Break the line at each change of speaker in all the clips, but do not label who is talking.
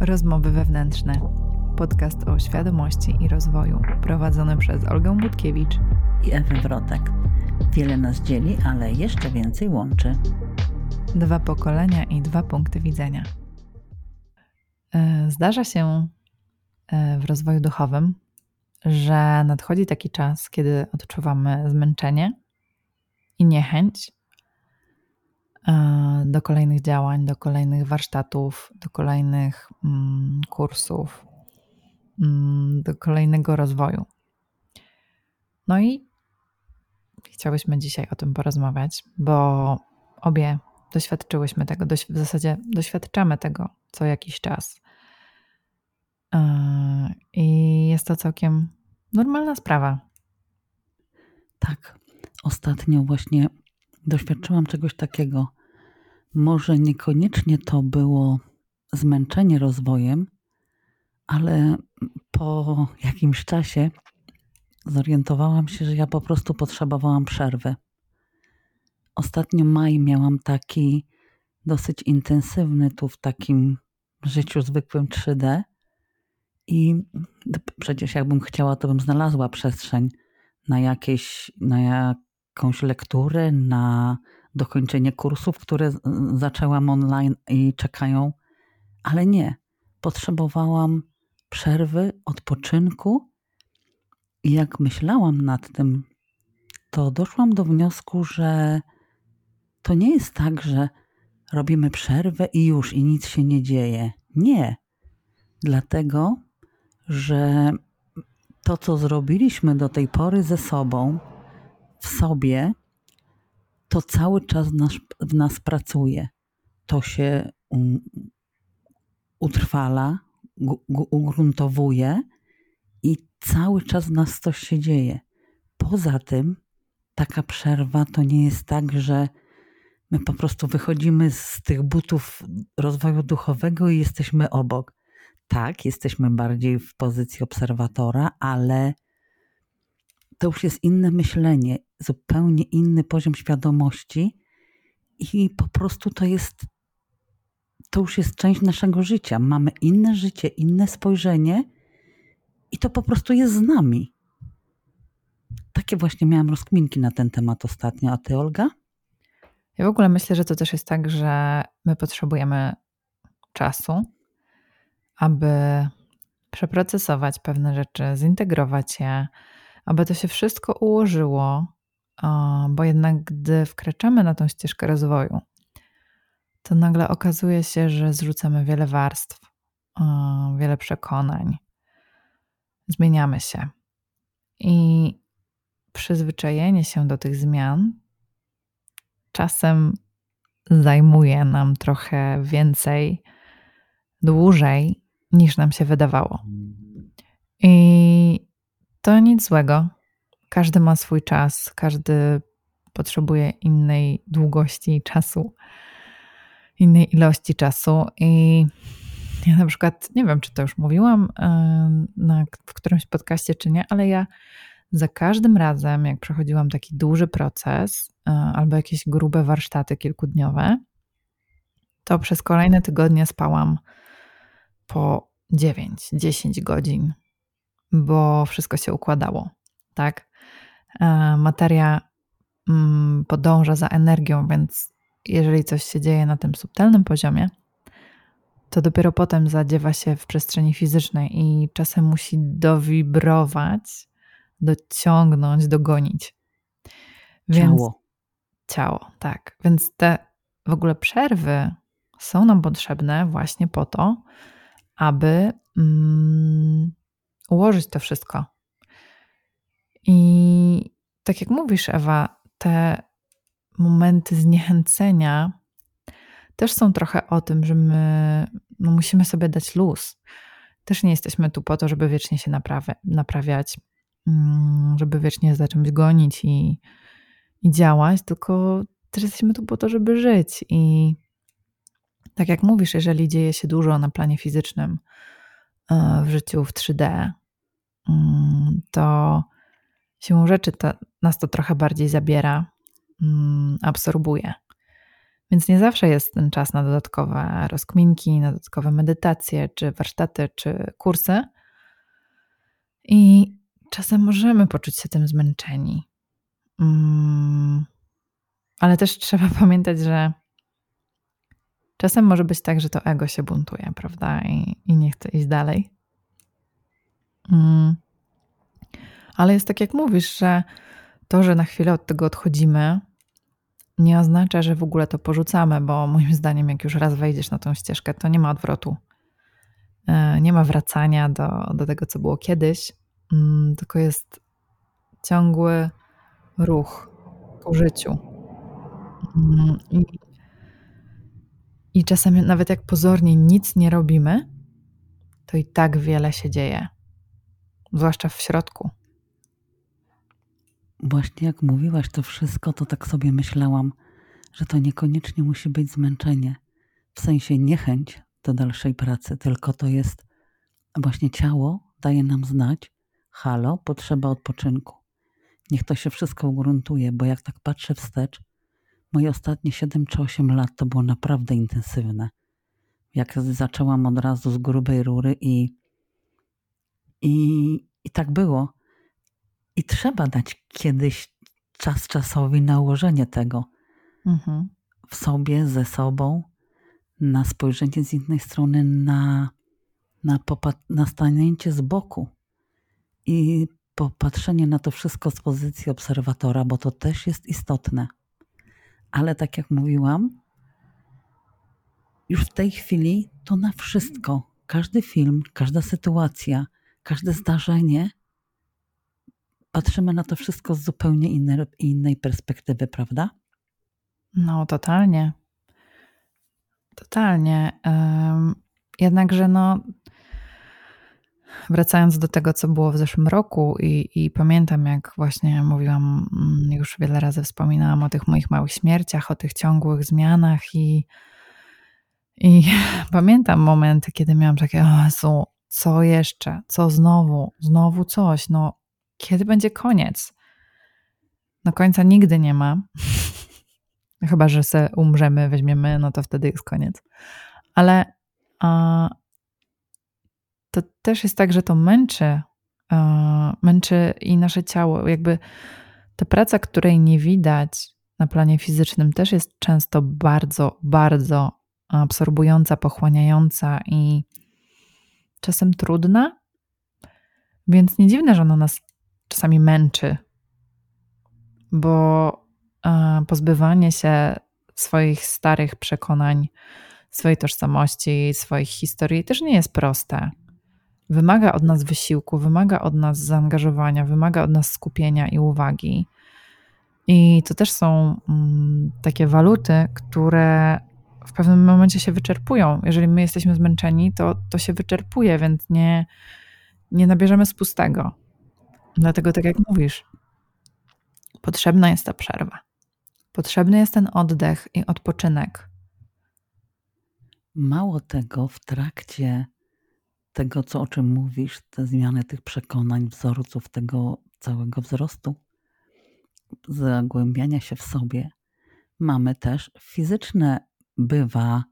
Rozmowy wewnętrzne. Podcast o świadomości i rozwoju, prowadzony przez Olgę Budkiewicz
i Ewę Wrotek. Wiele nas dzieli, ale jeszcze więcej łączy.
Dwa pokolenia i dwa punkty widzenia. E, zdarza się e, w rozwoju duchowym, że nadchodzi taki czas, kiedy odczuwamy zmęczenie i niechęć do kolejnych działań, do kolejnych warsztatów, do kolejnych mm, kursów, mm, do kolejnego rozwoju. No i chciałyśmy dzisiaj o tym porozmawiać, bo obie doświadczyłyśmy tego, w zasadzie doświadczamy tego co jakiś czas. E, I jest to całkiem normalna sprawa.
Tak. Ostatnio właśnie doświadczyłam czegoś takiego. Może niekoniecznie to było zmęczenie rozwojem, ale po jakimś czasie zorientowałam się, że ja po prostu potrzebowałam przerwy. Ostatnio maj miałam taki dosyć intensywny tu w takim życiu zwykłym 3D. I przecież jakbym chciała, to bym znalazła przestrzeń na jakieś, na jakąś lekturę, na dokończenie kursów, które zaczęłam online i czekają, ale nie. Potrzebowałam przerwy, odpoczynku. I jak myślałam nad tym, to doszłam do wniosku, że to nie jest tak, że robimy przerwę i już, i nic się nie dzieje. Nie. Dlatego, że to, co zrobiliśmy do tej pory ze sobą, w sobie, to cały czas nas, w nas pracuje. To się um, utrwala, ugruntowuje i cały czas w nas coś się dzieje. Poza tym, taka przerwa to nie jest tak, że My po prostu wychodzimy z tych butów rozwoju duchowego i jesteśmy obok. Tak, jesteśmy bardziej w pozycji obserwatora, ale to już jest inne myślenie, zupełnie inny poziom świadomości i po prostu to jest to już jest część naszego życia. Mamy inne życie, inne spojrzenie i to po prostu jest z nami. Takie właśnie miałam rozkminki na ten temat ostatnio. A ty, Olga?
Ja w ogóle myślę, że to też jest tak, że my potrzebujemy czasu, aby przeprocesować pewne rzeczy, zintegrować je, aby to się wszystko ułożyło, bo jednak gdy wkraczamy na tą ścieżkę rozwoju, to nagle okazuje się, że zrzucamy wiele warstw, wiele przekonań, zmieniamy się. I przyzwyczajenie się do tych zmian czasem zajmuje nam trochę więcej, dłużej niż nam się wydawało. I to nic złego. Każdy ma swój czas, każdy potrzebuje innej długości czasu, innej ilości czasu. I ja na przykład, nie wiem, czy to już mówiłam na, w którymś podcaście, czy nie, ale ja za każdym razem, jak przechodziłam taki duży proces e, albo jakieś grube warsztaty kilkudniowe, to przez kolejne tygodnie spałam po 9-10 godzin, bo wszystko się układało. Tak? E, materia mm, podąża za energią, więc jeżeli coś się dzieje na tym subtelnym poziomie, to dopiero potem zadziewa się w przestrzeni fizycznej i czasem musi dowibrować dociągnąć, dogonić.
Więc, ciało.
Ciało, tak. Więc te w ogóle przerwy są nam potrzebne właśnie po to, aby mm, ułożyć to wszystko. I tak jak mówisz, Ewa, te momenty zniechęcenia też są trochę o tym, że my no, musimy sobie dać luz. Też nie jesteśmy tu po to, żeby wiecznie się naprawiać. Mm, żeby wiecznie za czymś gonić i, i działać, tylko też jesteśmy tu po to, żeby żyć. I tak jak mówisz, jeżeli dzieje się dużo na planie fizycznym e, w życiu w 3D, mm, to siłą rzeczy to, nas to trochę bardziej zabiera, mm, absorbuje. Więc nie zawsze jest ten czas na dodatkowe rozkminki, na dodatkowe medytacje, czy warsztaty, czy kursy. I czasem możemy poczuć się tym zmęczeni. Mm, ale też trzeba pamiętać, że czasem może być tak, że to ego się buntuje, prawda? I, i nie chce iść dalej. Mm. Ale jest tak, jak mówisz, że to, że na chwilę od tego odchodzimy, nie oznacza, że w ogóle to porzucamy, bo moim zdaniem, jak już raz wejdziesz na tą ścieżkę, to nie ma odwrotu. E, nie ma wracania do, do tego, co było kiedyś, mm, tylko jest ciągły ruch po życiu. Mm, I, I czasem, nawet jak pozornie nic nie robimy, to i tak wiele się dzieje, zwłaszcza w środku.
Właśnie jak mówiłaś to wszystko, to tak sobie myślałam, że to niekoniecznie musi być zmęczenie, w sensie niechęć do dalszej pracy, tylko to jest właśnie ciało daje nam znać, halo, potrzeba odpoczynku. Niech to się wszystko ugruntuje, bo jak tak patrzę wstecz, moje ostatnie 7 czy 8 lat to było naprawdę intensywne. Jak zaczęłam od razu z grubej rury i, i, i tak było. I trzeba dać kiedyś czas czasowi na ułożenie tego mhm. w sobie, ze sobą, na spojrzenie z innej strony, na, na, na stanięcie z boku i popatrzenie na to wszystko z pozycji obserwatora, bo to też jest istotne. Ale tak jak mówiłam, już w tej chwili to na wszystko, każdy film, każda sytuacja, każde zdarzenie patrzymy na to wszystko z zupełnie innej, perspektywy, prawda?
No, totalnie. Totalnie. Jednakże, no, wracając do tego, co było w zeszłym roku, i, i, pamiętam, jak właśnie mówiłam, mm, już wiele razy wspominałam o tych moich małych śmierciach, o tych ciągłych zmianach, i, i pamiętam momenty, kiedy miałam takie, o Jezu, co jeszcze, co znowu, znowu coś, no kiedy będzie koniec? No końca nigdy nie ma. Chyba, że se umrzemy, weźmiemy, no to wtedy jest koniec. Ale a, to też jest tak, że to męczy, a, męczy i nasze ciało. Jakby ta praca, której nie widać na planie fizycznym, też jest często bardzo, bardzo absorbująca, pochłaniająca i czasem trudna. Więc nie dziwne, że ona nas czasami męczy, bo e, pozbywanie się swoich starych przekonań, swojej tożsamości, swoich historii też nie jest proste. Wymaga od nas wysiłku, wymaga od nas zaangażowania, wymaga od nas skupienia i uwagi. I to też są mm, takie waluty, które w pewnym momencie się wyczerpują. Jeżeli my jesteśmy zmęczeni, to to się wyczerpuje, więc nie, nie nabierzemy z pustego. Dlatego, tak jak mówisz, potrzebna jest ta przerwa. Potrzebny jest ten oddech i odpoczynek.
Mało tego, w trakcie tego, co o czym mówisz, te zmiany tych przekonań, wzorców, tego całego wzrostu, zagłębiania się w sobie, mamy też fizyczne, bywa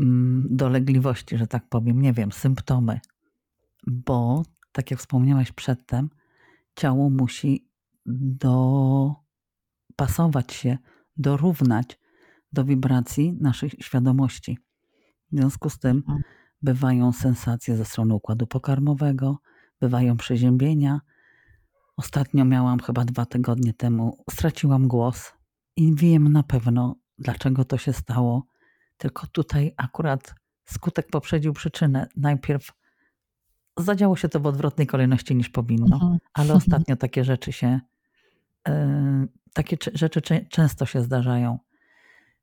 mm, dolegliwości, że tak powiem, nie wiem, symptomy, bo tak jak wspomniałaś przedtem, ciało musi dopasować się, dorównać do wibracji naszej świadomości. W związku z tym mhm. bywają sensacje ze strony układu pokarmowego, bywają przeziębienia. Ostatnio miałam chyba dwa tygodnie temu, straciłam głos i wiem na pewno, dlaczego to się stało. Tylko tutaj akurat skutek poprzedził przyczynę. Najpierw zadziało się to w odwrotnej kolejności niż powinno, mhm. ale mhm. ostatnio takie rzeczy się, e, takie rzeczy często się zdarzają.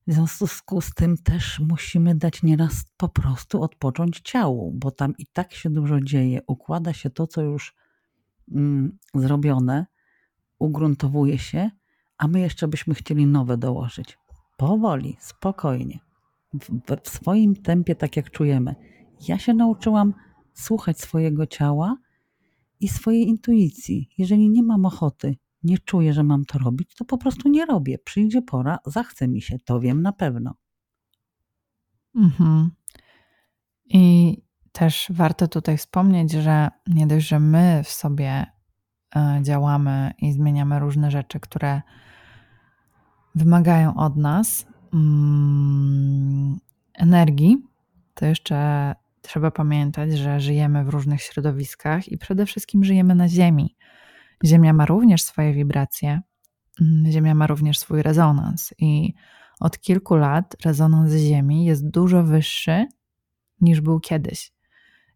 W związku z tym też musimy dać nieraz po prostu odpocząć ciału, bo tam i tak się dużo dzieje. Układa się to, co już mm, zrobione, ugruntowuje się, a my jeszcze byśmy chcieli nowe dołożyć. Powoli, spokojnie, w, w swoim tempie, tak jak czujemy. Ja się nauczyłam słuchać swojego ciała i swojej intuicji. Jeżeli nie mam ochoty nie czuję, że mam to robić, to po prostu nie robię. Przyjdzie pora, zachce mi się, to wiem na pewno.
Mhm. I też warto tutaj wspomnieć, że nie dość, że my w sobie e, działamy i zmieniamy różne rzeczy, które wymagają od nas mm, energii, to jeszcze trzeba pamiętać, że żyjemy w różnych środowiskach i przede wszystkim żyjemy na Ziemi. Ziemia ma również swoje wibracje, mm, Ziemia ma również swój rezonans i od kilku lat rezonans Ziemi jest dużo wyższy niż był kiedyś.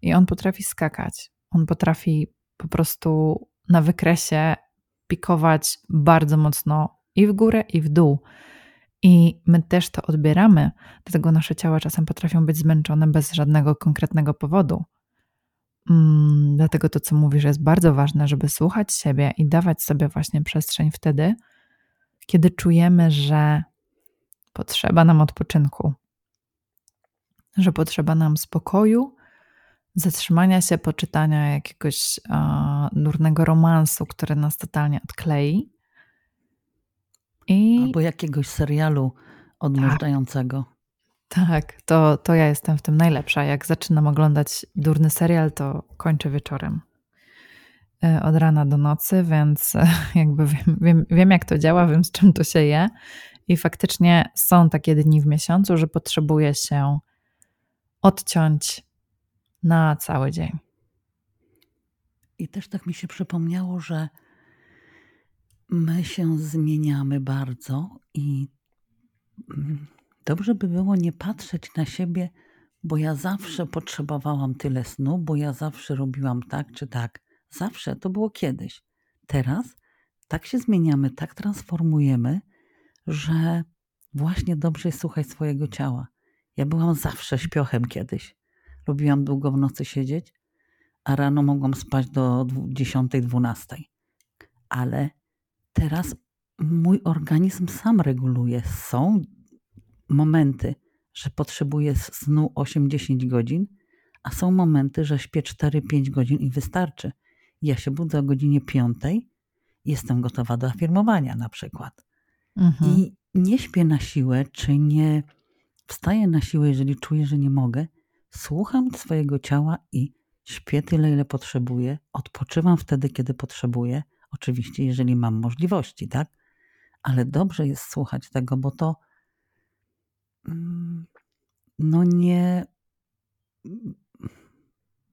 I on potrafi skakać. On potrafi po prostu na wykresie pikować bardzo mocno i w górę, i w dół. I my też to odbieramy, dlatego nasze ciała czasem potrafią być zmęczone bez żadnego konkretnego powodu. Mm, dlatego to, co mówisz, jest bardzo ważne, żeby słuchać siebie i dawać sobie właśnie przestrzeń wtedy, kiedy czujemy, że potrzeba nam odpoczynku, że potrzeba nam spokoju, zatrzymania się, poczytania jakiegoś uh, durnego romansu, który nas totalnie odklei.
I... Albo jakiegoś serialu odmurzającego.
Tak, tak, to, to ja jestem w tym najlepsza. Jak zaczynam oglądać durny serial, to kończę wieczorem. E, od rana do nocy, więc jakby wiem, wiem, wiem, jak to działa, wiem z czym to się je. I faktycznie są takie dni w miesiącu, że potrzebuję się odciąć na cały dzień.
I też tak mi się przypomniało, że my się zmieniamy bardzo i mm, dobrze by było nie patrzeć na siebie, bo ja zawsze potrzebowałam tyle snu, bo ja zawsze robiłam tak czy tak. Zawsze to było kiedyś. Teraz tak się zmieniamy, tak transformujemy, że właśnie dobrze jest słuchać swojego ciała. Ja byłam zawsze śpiochem kiedyś. Lubiłam długo w nocy siedzieć, a rano mogłam spać do 10-12. Ale teraz mój organizm sam reguluje. Są momenty, że potrzebuję snu 8-10 godzin, a są momenty, że śpię 4-5 godzin i wystarczy. Ja się budzę o godzinie 5, jestem gotowa do afirmowania na przykład. Mhm. I nie śpię na siłę, czy nie wstaję na siłę, jeżeli czuję, że nie mogę. Słucham swojego ciała i śpię tyle, ile potrzebuję. Odpoczywam wtedy, kiedy potrzebuję. Oczywiście, jeżeli mam możliwości, tak? Ale dobrze jest słuchać tego, bo to mm, no nie,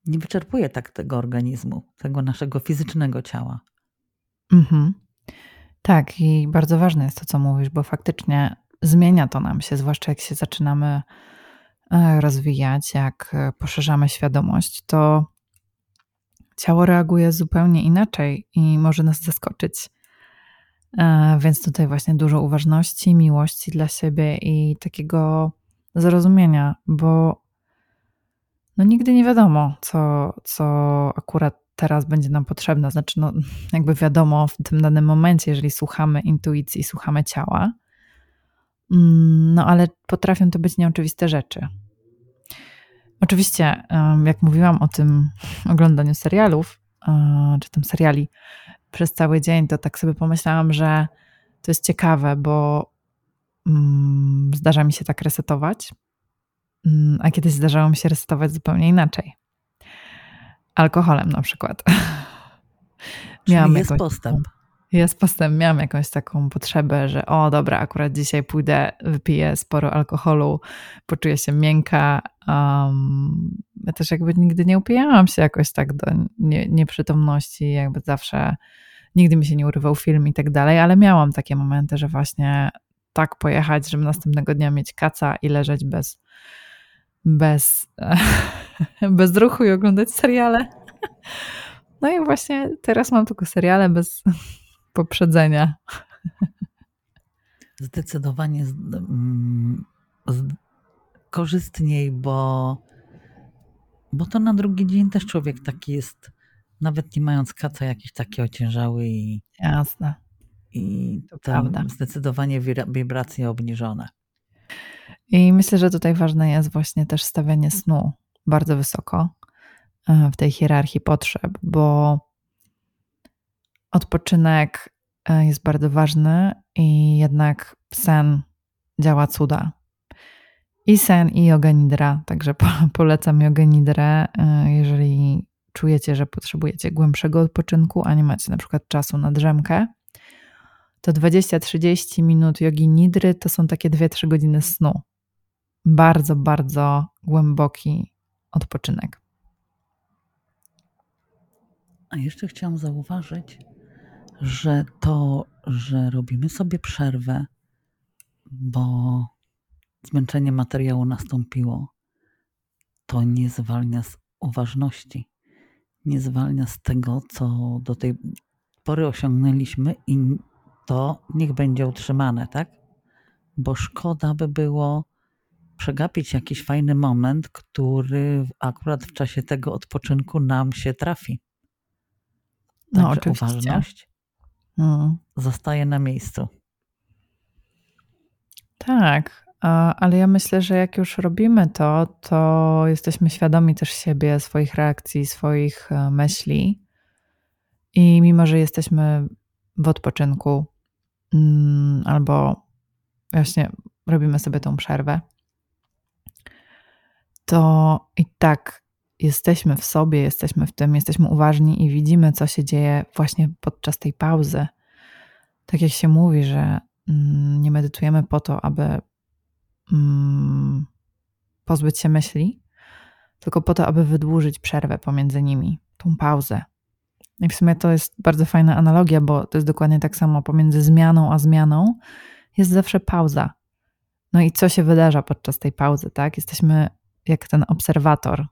nie wyczerpuje tak tego organizmu, tego naszego fizycznego ciała.
Mhm. Tak, i bardzo ważne jest to, co mówisz, bo faktycznie zmienia to nam się, zwłaszcza jak się zaczynamy e, rozwijać, jak e, poszerzamy świadomość, to ciało reaguje zupełnie inaczej i może nas zaskoczyć. E, więc tutaj właśnie dużo uważności, miłości dla siebie i takiego zrozumienia, bo no nigdy nie wiadomo, co, co akurat teraz będzie nam potrzebne. Znaczy, no, jakby wiadomo w tym danym momencie, jeżeli słuchamy intuicji, słuchamy ciała, mm, no ale potrafią to być nieoczywiste rzeczy. Oczywiście, jak mówiłam o tym oglądaniu serialów, e, czy tam seriali przez cały dzień, to tak sobie pomyślałam, że to jest ciekawe, bo mm, zdarza mi się tak resetować, mm, a kiedyś zdarzało mi się resetować zupełnie inaczej alkoholem na przykład.
Miałam jest jakąś, postęp.
Jest postęp. Miałam jakąś taką potrzebę, że o dobra, akurat dzisiaj pójdę, wypiję sporo alkoholu, poczuję się miękka. Um, ja też jakby nigdy nie upijałam się jakoś tak do nie, nieprzytomności, jakby zawsze nigdy mi się nie urywał film i tak dalej, ale miałam takie momenty, że właśnie tak pojechać, żeby następnego dnia mieć kaca i leżeć bez, bez, bez ruchu i oglądać seriale. No i właśnie teraz mam tylko seriale bez poprzedzenia.
Zdecydowanie z, mm, z, korzystniej, bo, bo to na drugi dzień też człowiek taki jest, nawet nie mając kaca, jakiś taki ociężały i.
Jasne.
I to prawda. zdecydowanie wibracje obniżone.
I myślę, że tutaj ważne jest właśnie też stawianie snu bardzo wysoko e, w tej hierarchii potrzeb, bo odpoczynek e, jest bardzo ważny i jednak sen działa cuda. I sen, i yoga nidra. Także polecam yoga nidrę, e, jeżeli czujecie, że potrzebujecie głębszego odpoczynku, a nie macie na przykład czasu na drzemkę, to 20-30 minut jogi nidry to są takie 2-3 godziny snu. Bardzo, bardzo głęboki odpoczynek.
A jeszcze chciałam zauważyć, że to, że robimy sobie przerwę, bo zmęczenie materiału nastąpiło, to nie zwalnia z uważności, nie zwalnia z tego, co do tej pory osiągnęliśmy i to niech będzie utrzymane, tak? Bo szkoda by było przegapić jakiś fajny moment, który akurat w czasie tego odpoczynku nam się trafi.
No, Także oczywiście.
uważność. Zostaje na miejscu.
Tak, ale ja myślę, że jak już robimy to, to jesteśmy świadomi też siebie, swoich reakcji, swoich e, myśli. I mimo, że jesteśmy w odpoczynku, mm, albo właśnie robimy sobie tą przerwę, to i tak jesteśmy w sobie, jesteśmy w tym, jesteśmy uważni i widzimy, co się dzieje właśnie podczas tej pauzy. Tak jak się mówi, że mm, nie medytujemy po to, aby mm, pozbyć się myśli, tylko po to, aby wydłużyć przerwę pomiędzy nimi, tą pauzę. I w sumie to jest bardzo fajna analogia, bo to jest dokładnie tak samo pomiędzy zmianą a zmianą jest zawsze pauza. No i co się wydarza podczas tej pauzy, tak? Jesteśmy jak ten obserwator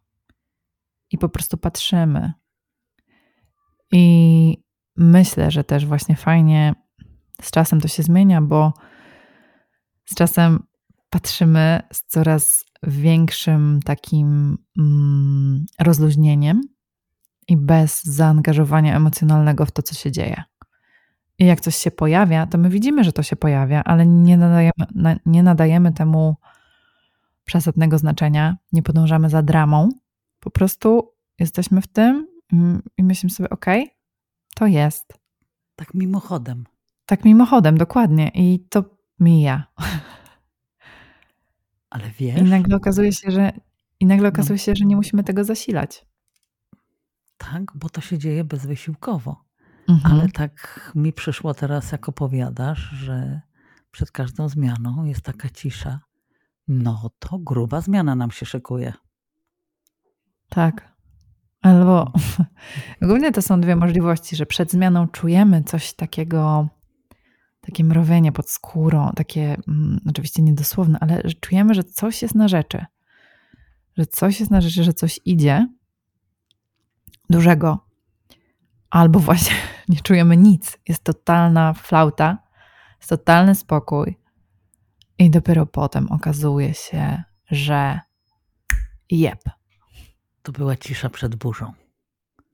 i po prostu patrzymy. I myślę, że też właśnie fajnie z czasem to się zmienia, bo z czasem patrzymy z coraz większym takim mm, rozluźnieniem i bez zaangażowania emocjonalnego w to, co się dzieje. I jak coś się pojawia, to my widzimy, że to się pojawia, ale nie nadajemy, nie nadajemy temu przesadnego znaczenia, nie podążamy za dramą. Po prostu jesteśmy w tym i myślimy sobie, ok, to jest.
Tak mimochodem.
Tak mimochodem, dokładnie. I to mija.
Ale wiesz.
I nagle okazuje się, że, i nagle no. okazuje się, że nie musimy tego zasilać.
Tak, bo to się dzieje bezwysiłkowo. Mhm. Ale tak mi przyszło teraz, jak opowiadasz, że przed każdą zmianą jest taka cisza. No to gruba zmiana nam się szykuje.
Tak. Albo głównie to są dwie możliwości, że przed zmianą czujemy coś takiego takie mrowienie pod skórą, takie mm, oczywiście niedosłowne, ale że czujemy, że coś jest na rzeczy. Że coś jest na rzeczy, że coś idzie dużego. Albo właśnie nie czujemy nic. Jest totalna flauta, jest totalny spokój. I dopiero potem okazuje się, że jep.
To była cisza przed burzą.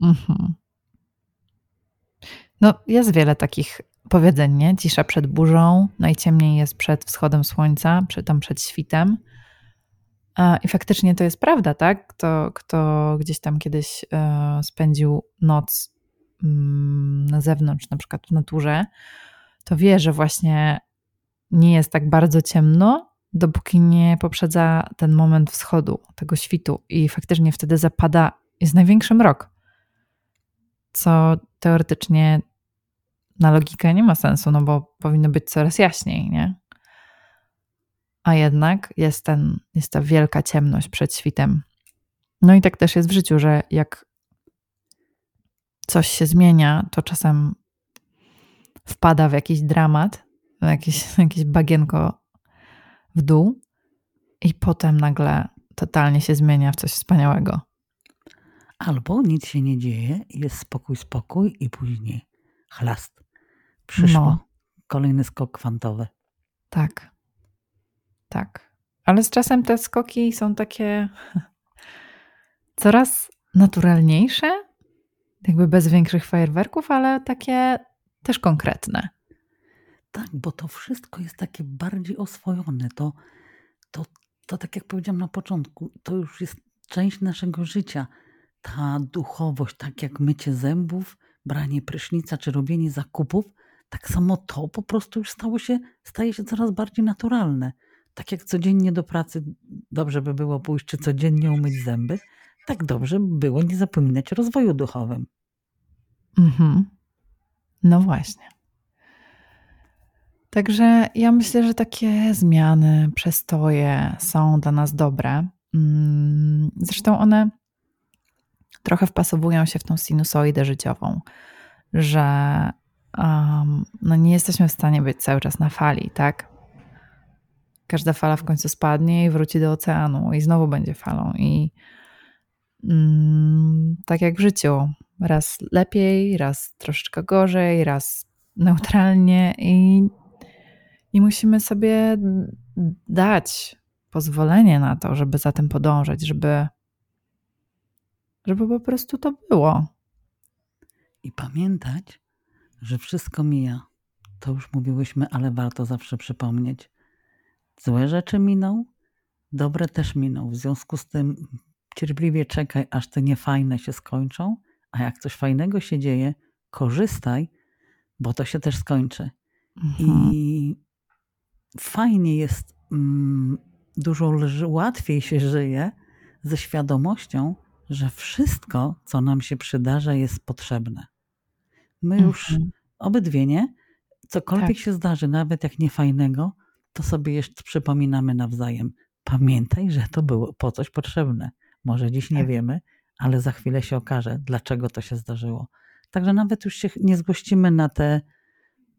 Mhm. No, jest wiele takich powiedzeń, nie? Cisza przed burzą, najciemniej jest przed wschodem słońca, czy tam przed świtem. I faktycznie to jest prawda, tak? Kto, kto gdzieś tam kiedyś e, spędził noc mm, na zewnątrz, na przykład w naturze, to wie, że właśnie nie jest tak bardzo ciemno, dopóki nie poprzedza ten moment wschodu, tego świtu, i faktycznie wtedy zapada, jest największy mrok. Co teoretycznie na logikę nie ma sensu, no bo powinno być coraz jaśniej, nie? A jednak jest, ten, jest ta wielka ciemność przed świtem. No i tak też jest w życiu, że jak coś się zmienia, to czasem wpada w jakiś dramat, w jakieś, jakieś bagienko w dół i potem nagle totalnie się zmienia w coś wspaniałego.
Albo nic się nie dzieje, jest spokój, spokój i później chlast. Przyszło. No. Kolejny skok kwantowy.
Tak. Tak. Ale z czasem te skoki są takie coraz naturalniejsze, jakby bez większych fajerwerków, ale takie też konkretne.
Tak, bo to wszystko jest takie bardziej oswojone. To, to, to tak jak powiedziałam na początku, to już jest część naszego życia. Ta duchowość, tak jak mycie zębów, branie prysznica czy robienie zakupów, tak samo to po prostu już stało się, staje się coraz bardziej naturalne. Tak jak codziennie do pracy dobrze by było pójść, czy codziennie umyć zęby, tak dobrze by było nie zapominać o rozwoju duchowym.
Mhm. No właśnie. Także ja myślę, że takie zmiany, przestoje są dla nas dobre. Mm, zresztą one trochę wpasowują się w tą sinusoidę życiową, że um, no nie jesteśmy w stanie być cały czas na fali, tak? Każda fala w końcu spadnie i wróci do oceanu, i znowu będzie falą. I mm, tak jak w życiu, raz lepiej, raz troszeczkę gorzej, raz neutralnie, i, i musimy sobie dać pozwolenie na to, żeby za tym podążać, żeby, żeby po prostu to było.
I pamiętać, że wszystko mija. To już mówiłyśmy, ale warto zawsze przypomnieć. Złe rzeczy miną, dobre też miną. W związku z tym cierpliwie czekaj, aż te niefajne się skończą, a jak coś fajnego się dzieje, korzystaj, bo to się też skończy. Mhm. I fajnie jest, mm, dużo łatwiej się żyje ze świadomością, że wszystko, co nam się przydarza, jest potrzebne. My już mhm. obydwie nie. Cokolwiek tak. się zdarzy, nawet jak niefajnego, to sobie jeszcze przypominamy nawzajem. Pamiętaj, że to było po coś potrzebne. Może dziś nie tak. wiemy, ale za chwilę się okaże, dlaczego to się zdarzyło. Także nawet już się nie zgościmy na te,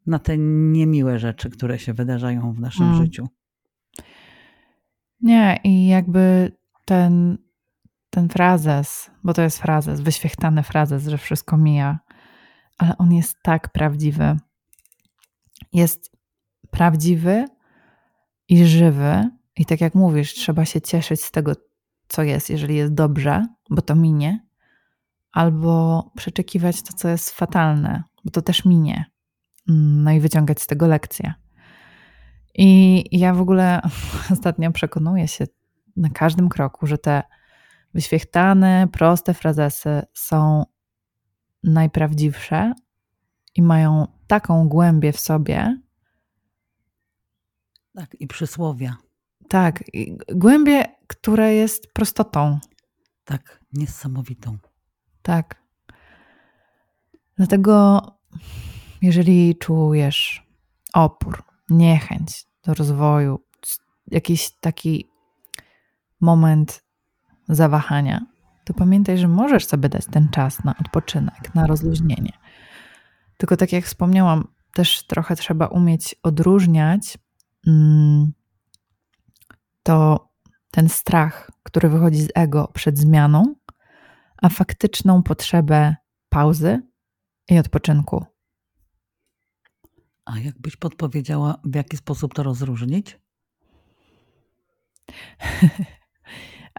na te niemiłe rzeczy, które się wydarzają w naszym mm. życiu.
Nie, i jakby ten, ten frazes, bo to jest frazes, wyświechtany frazes, że wszystko mija, ale on jest tak prawdziwy. Jest prawdziwy i żywy. I tak jak mówisz, trzeba się cieszyć z tego, co jest, jeżeli jest dobrze, bo to minie, albo przeczekiwać to, co jest fatalne, bo to też minie. No i wyciągać z tego lekcje. I ja w ogóle ostatnio przekonuję się na każdym kroku, że te wyświechtane, proste frazesy są najprawdziwsze i mają taką głębię w sobie.
Tak, i przysłowia.
Tak, i głębię, która jest prostotą.
Tak, niesamowitą.
Tak. Dlatego, jeżeli czujesz opór, niechęć do rozwoju, jakiś taki moment zawahania, to pamiętaj, że możesz sobie dać ten czas na odpoczynek, na rozluźnienie. Tylko tak jak wspomniałam, też trochę trzeba umieć odróżniać mm, to ten strach, który wychodzi z ego przed zmianą, a faktyczną potrzebę pauzy i odpoczynku.
A jakbyś podpowiedziała, w jaki sposób to rozróżnić?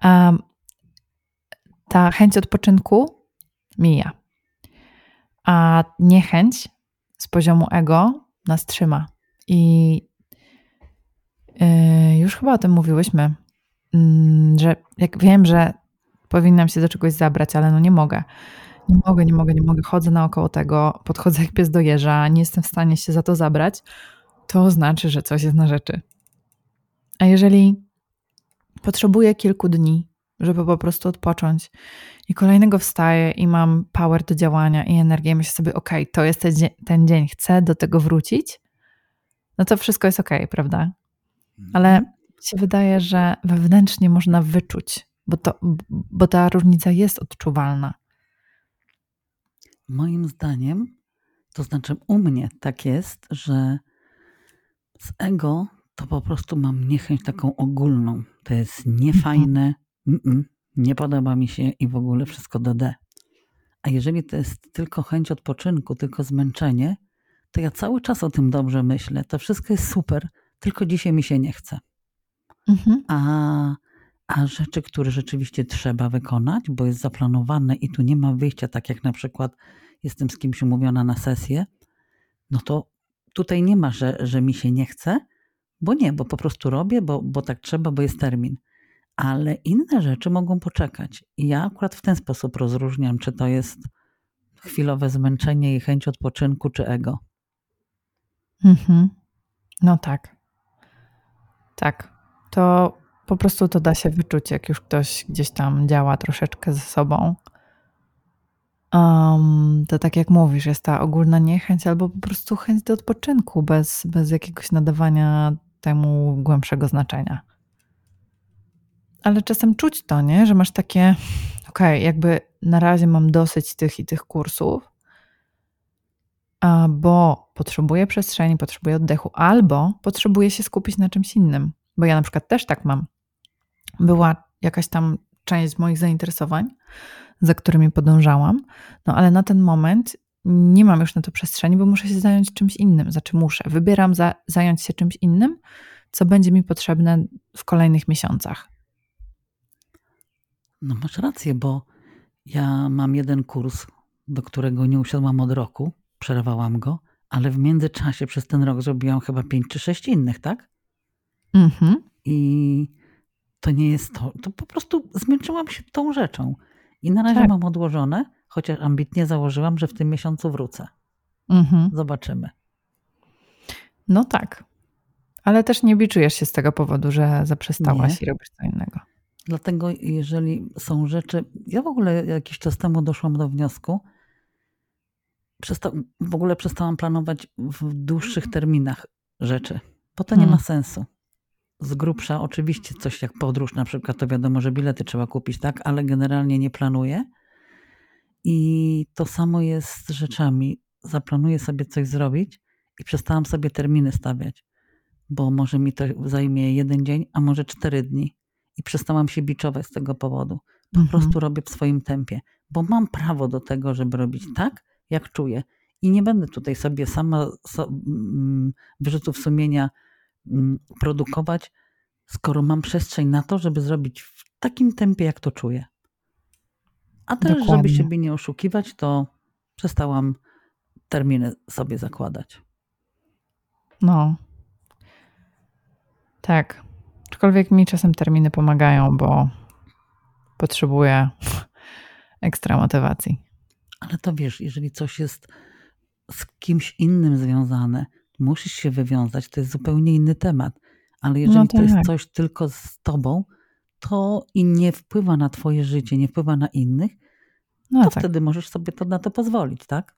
ta chęć odpoczynku mija, a niechęć z poziomu ego nas trzyma. I yy, już chyba o tym mówiłyśmy, yy, że jak wiem, że powinnam się do czegoś zabrać, ale no nie mogę nie mogę, nie mogę, nie mogę, chodzę naokoło tego, podchodzę jak pies do jeża, nie jestem w stanie się za to zabrać, to znaczy, że coś jest na rzeczy. A jeżeli potrzebuję kilku dni, żeby po prostu odpocząć i kolejnego wstaję i mam power do działania i energię, myślę sobie, ok, to jest ten dzień, ten dzień, chcę do tego wrócić, no to wszystko jest ok, prawda? Ale mhm. się wydaje, że wewnętrznie można wyczuć, bo, to, bo ta różnica jest odczuwalna.
Moim zdaniem, to znaczy u mnie tak jest, że z ego to po prostu mam niechęć taką ogólną. To jest niefajne, mm nie podoba mi się i w ogóle wszystko do D. A jeżeli to jest tylko chęć odpoczynku, tylko zmęczenie, to ja cały czas o tym dobrze myślę. To wszystko jest super, tylko dzisiaj mi się nie chce. Mhm. A a rzeczy, które rzeczywiście trzeba wykonać, bo jest zaplanowane i tu nie ma wyjścia, tak jak na przykład jestem z kimś umówiona na sesję, no to tutaj nie ma, że, że mi się nie chce, bo nie, bo po prostu robię, bo, bo tak trzeba, bo jest termin. Ale inne rzeczy mogą poczekać. I ja akurat w ten sposób rozróżniam, czy to jest chwilowe zmęczenie i chęć odpoczynku, czy ego.
Mhm. No tak. Tak. To po prostu to da się wyczuć, jak już ktoś gdzieś tam działa troszeczkę ze sobą. Um, to tak jak mówisz, jest ta ogólna niechęć albo po prostu chęć do odpoczynku bez, bez jakiegoś nadawania temu głębszego znaczenia. Ale czasem czuć to, nie? że masz takie, okej, okay, jakby na razie mam dosyć tych i tych kursów, bo potrzebuję przestrzeni, potrzebuję oddechu, albo potrzebuję się skupić na czymś innym. Bo ja na przykład też tak mam. Była jakaś tam część moich zainteresowań, za którymi podążałam, no ale na ten moment nie mam już na to przestrzeni, bo muszę się zająć czymś innym. Znaczy muszę, wybieram za, zająć się czymś innym, co będzie mi potrzebne w kolejnych miesiącach.
No masz rację, bo ja mam jeden kurs, do którego nie usiadłam od roku, przerwałam go, ale w międzyczasie przez ten rok zrobiłam chyba pięć czy sześć innych, tak? Mhm. I to nie jest to. To po prostu zmęczyłam się tą rzeczą. I na razie tak. mam odłożone, chociaż ambitnie założyłam, że w tym miesiącu wrócę. Mhm. Zobaczymy.
No tak. Ale też nie biczujesz się z tego powodu, że zaprzestałaś nie. i robisz co innego.
Dlatego, jeżeli są rzeczy. Ja w ogóle jakiś czas temu doszłam do wniosku, przesta... w ogóle przestałam planować w dłuższych terminach rzeczy, bo to nie hmm. ma sensu. Z grubsza oczywiście coś jak podróż na przykład, to wiadomo, że bilety trzeba kupić, tak, ale generalnie nie planuję. I to samo jest z rzeczami. Zaplanuję sobie coś zrobić i przestałam sobie terminy stawiać, bo może mi to zajmie jeden dzień, a może cztery dni. I przestałam się biczować z tego powodu. Po mhm. prostu robię w swoim tempie, bo mam prawo do tego, żeby robić tak, jak czuję. I nie będę tutaj sobie sama so, mm, wyrzutów sumienia produkować, skoro mam przestrzeń na to, żeby zrobić w takim tempie, jak to czuję. A też, Dokładnie. żeby siebie nie oszukiwać, to przestałam terminy sobie zakładać.
No. Tak. Aczkolwiek mi czasem terminy pomagają, bo potrzebuję ekstra motywacji.
Ale to wiesz, jeżeli coś jest z kimś innym związane, musisz się wywiązać, to jest zupełnie inny temat. Ale jeżeli no to, to jest tak. coś tylko z tobą, to i nie wpływa na twoje życie, nie wpływa na innych, no to tak. wtedy możesz sobie to na to pozwolić, tak?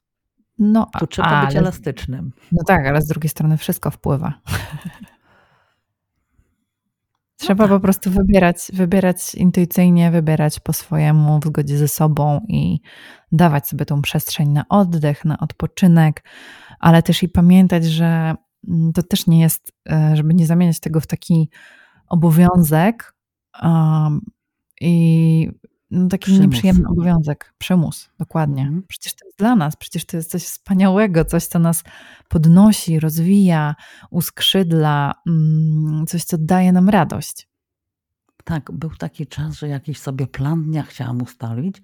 No, tu trzeba ale, być elastycznym.
No tak, ale z drugiej strony wszystko wpływa. Trzeba no tak. po prostu wybierać, wybierać intuicyjnie, wybierać po swojemu, w zgodzie ze sobą i dawać sobie tą przestrzeń na oddech, na odpoczynek, ale też i pamiętać, że mm, to też nie jest, e, żeby nie zamieniać tego w taki obowiązek i no, taki przymus. nieprzyjemny obowiązek, przymus, dokładnie. Mhm. Przecież to jest dla nas, przecież to jest coś wspaniałego, coś, co nas podnosi, rozwija, uskrzydla, mm, coś, co daje nam radość.
Tak, był taki czas, że jakiś sobie plan dnia chciałam ustalić,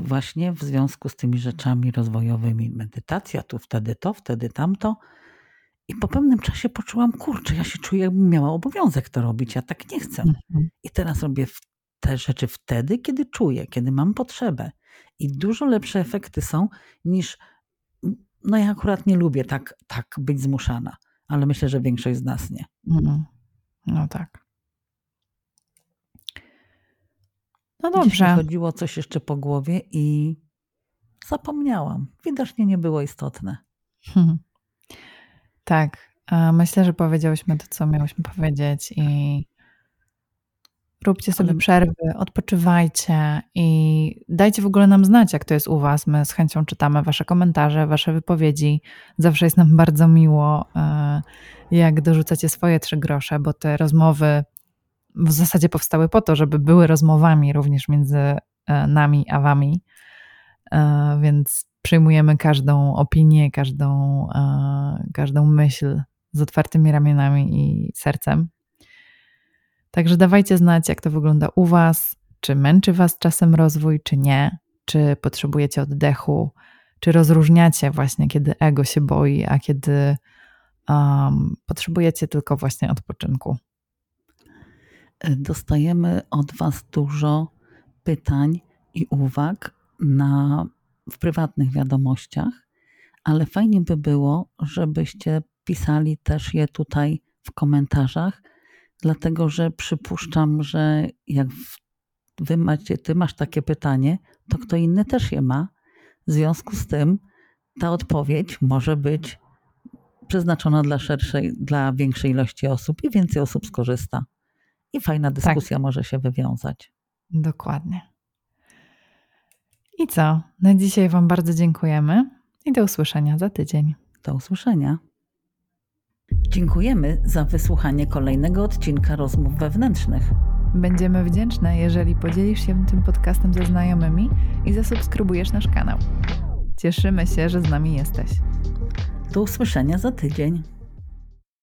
właśnie w związku z tymi rzeczami rozwojowymi. Medytacja, tu wtedy to, wtedy tamto. I po pewnym czasie poczułam, kurczę, ja się czuję, jakbym miała obowiązek to robić, ja tak nie chcę. Mhm. I teraz robię te rzeczy wtedy, kiedy czuję, kiedy mam potrzebę. I dużo lepsze efekty są niż. No, ja akurat nie lubię tak, tak być zmuszana, ale myślę, że większość z nas nie.
Mm. No tak. No dobrze. Dziś
chodziło coś jeszcze po głowie i zapomniałam. Widocznie nie było istotne. Hmm.
Tak. Myślę, że powiedziałyśmy to, co miałyśmy powiedzieć i Róbcie sobie przerwy, odpoczywajcie i dajcie w ogóle nam znać, jak to jest u Was. My z chęcią czytamy Wasze komentarze, Wasze wypowiedzi. Zawsze jest nam bardzo miło, e, jak dorzucacie swoje trzy grosze, bo te rozmowy w zasadzie powstały po to, żeby były rozmowami również między e, nami a Wami. E, więc przyjmujemy każdą opinię, każdą, każdą myśl z otwartymi ramionami i sercem. Także dawajcie znać, jak to wygląda u Was, czy męczy Was czasem rozwój, czy nie, czy potrzebujecie oddechu, czy rozróżniacie właśnie, kiedy ego się boi, a kiedy um, potrzebujecie tylko właśnie odpoczynku.
Dostajemy od Was dużo pytań i uwag na, w prywatnych wiadomościach, ale fajnie by było, żebyście wpisali też je tutaj w komentarzach, dlatego że przypuszczam, że jak wy macie, ty masz takie pytanie, to kto inny też je ma. W związku z tym ta odpowiedź może być przeznaczona dla szerszej, dla większej ilości osób i więcej osób skorzysta. I fajna dyskusja tak. może się wywiązać.
Dokładnie. I co? Na dzisiaj Wam bardzo dziękujemy i do usłyszenia za tydzień.
Do usłyszenia. Dziękujemy za wysłuchanie kolejnego odcinka rozmów wewnętrznych.
Będziemy wdzięczne, jeżeli podzielisz się tym podcastem ze znajomymi i zasubskrybujesz nasz kanał. Cieszymy się, że z nami jesteś.
Do usłyszenia za tydzień.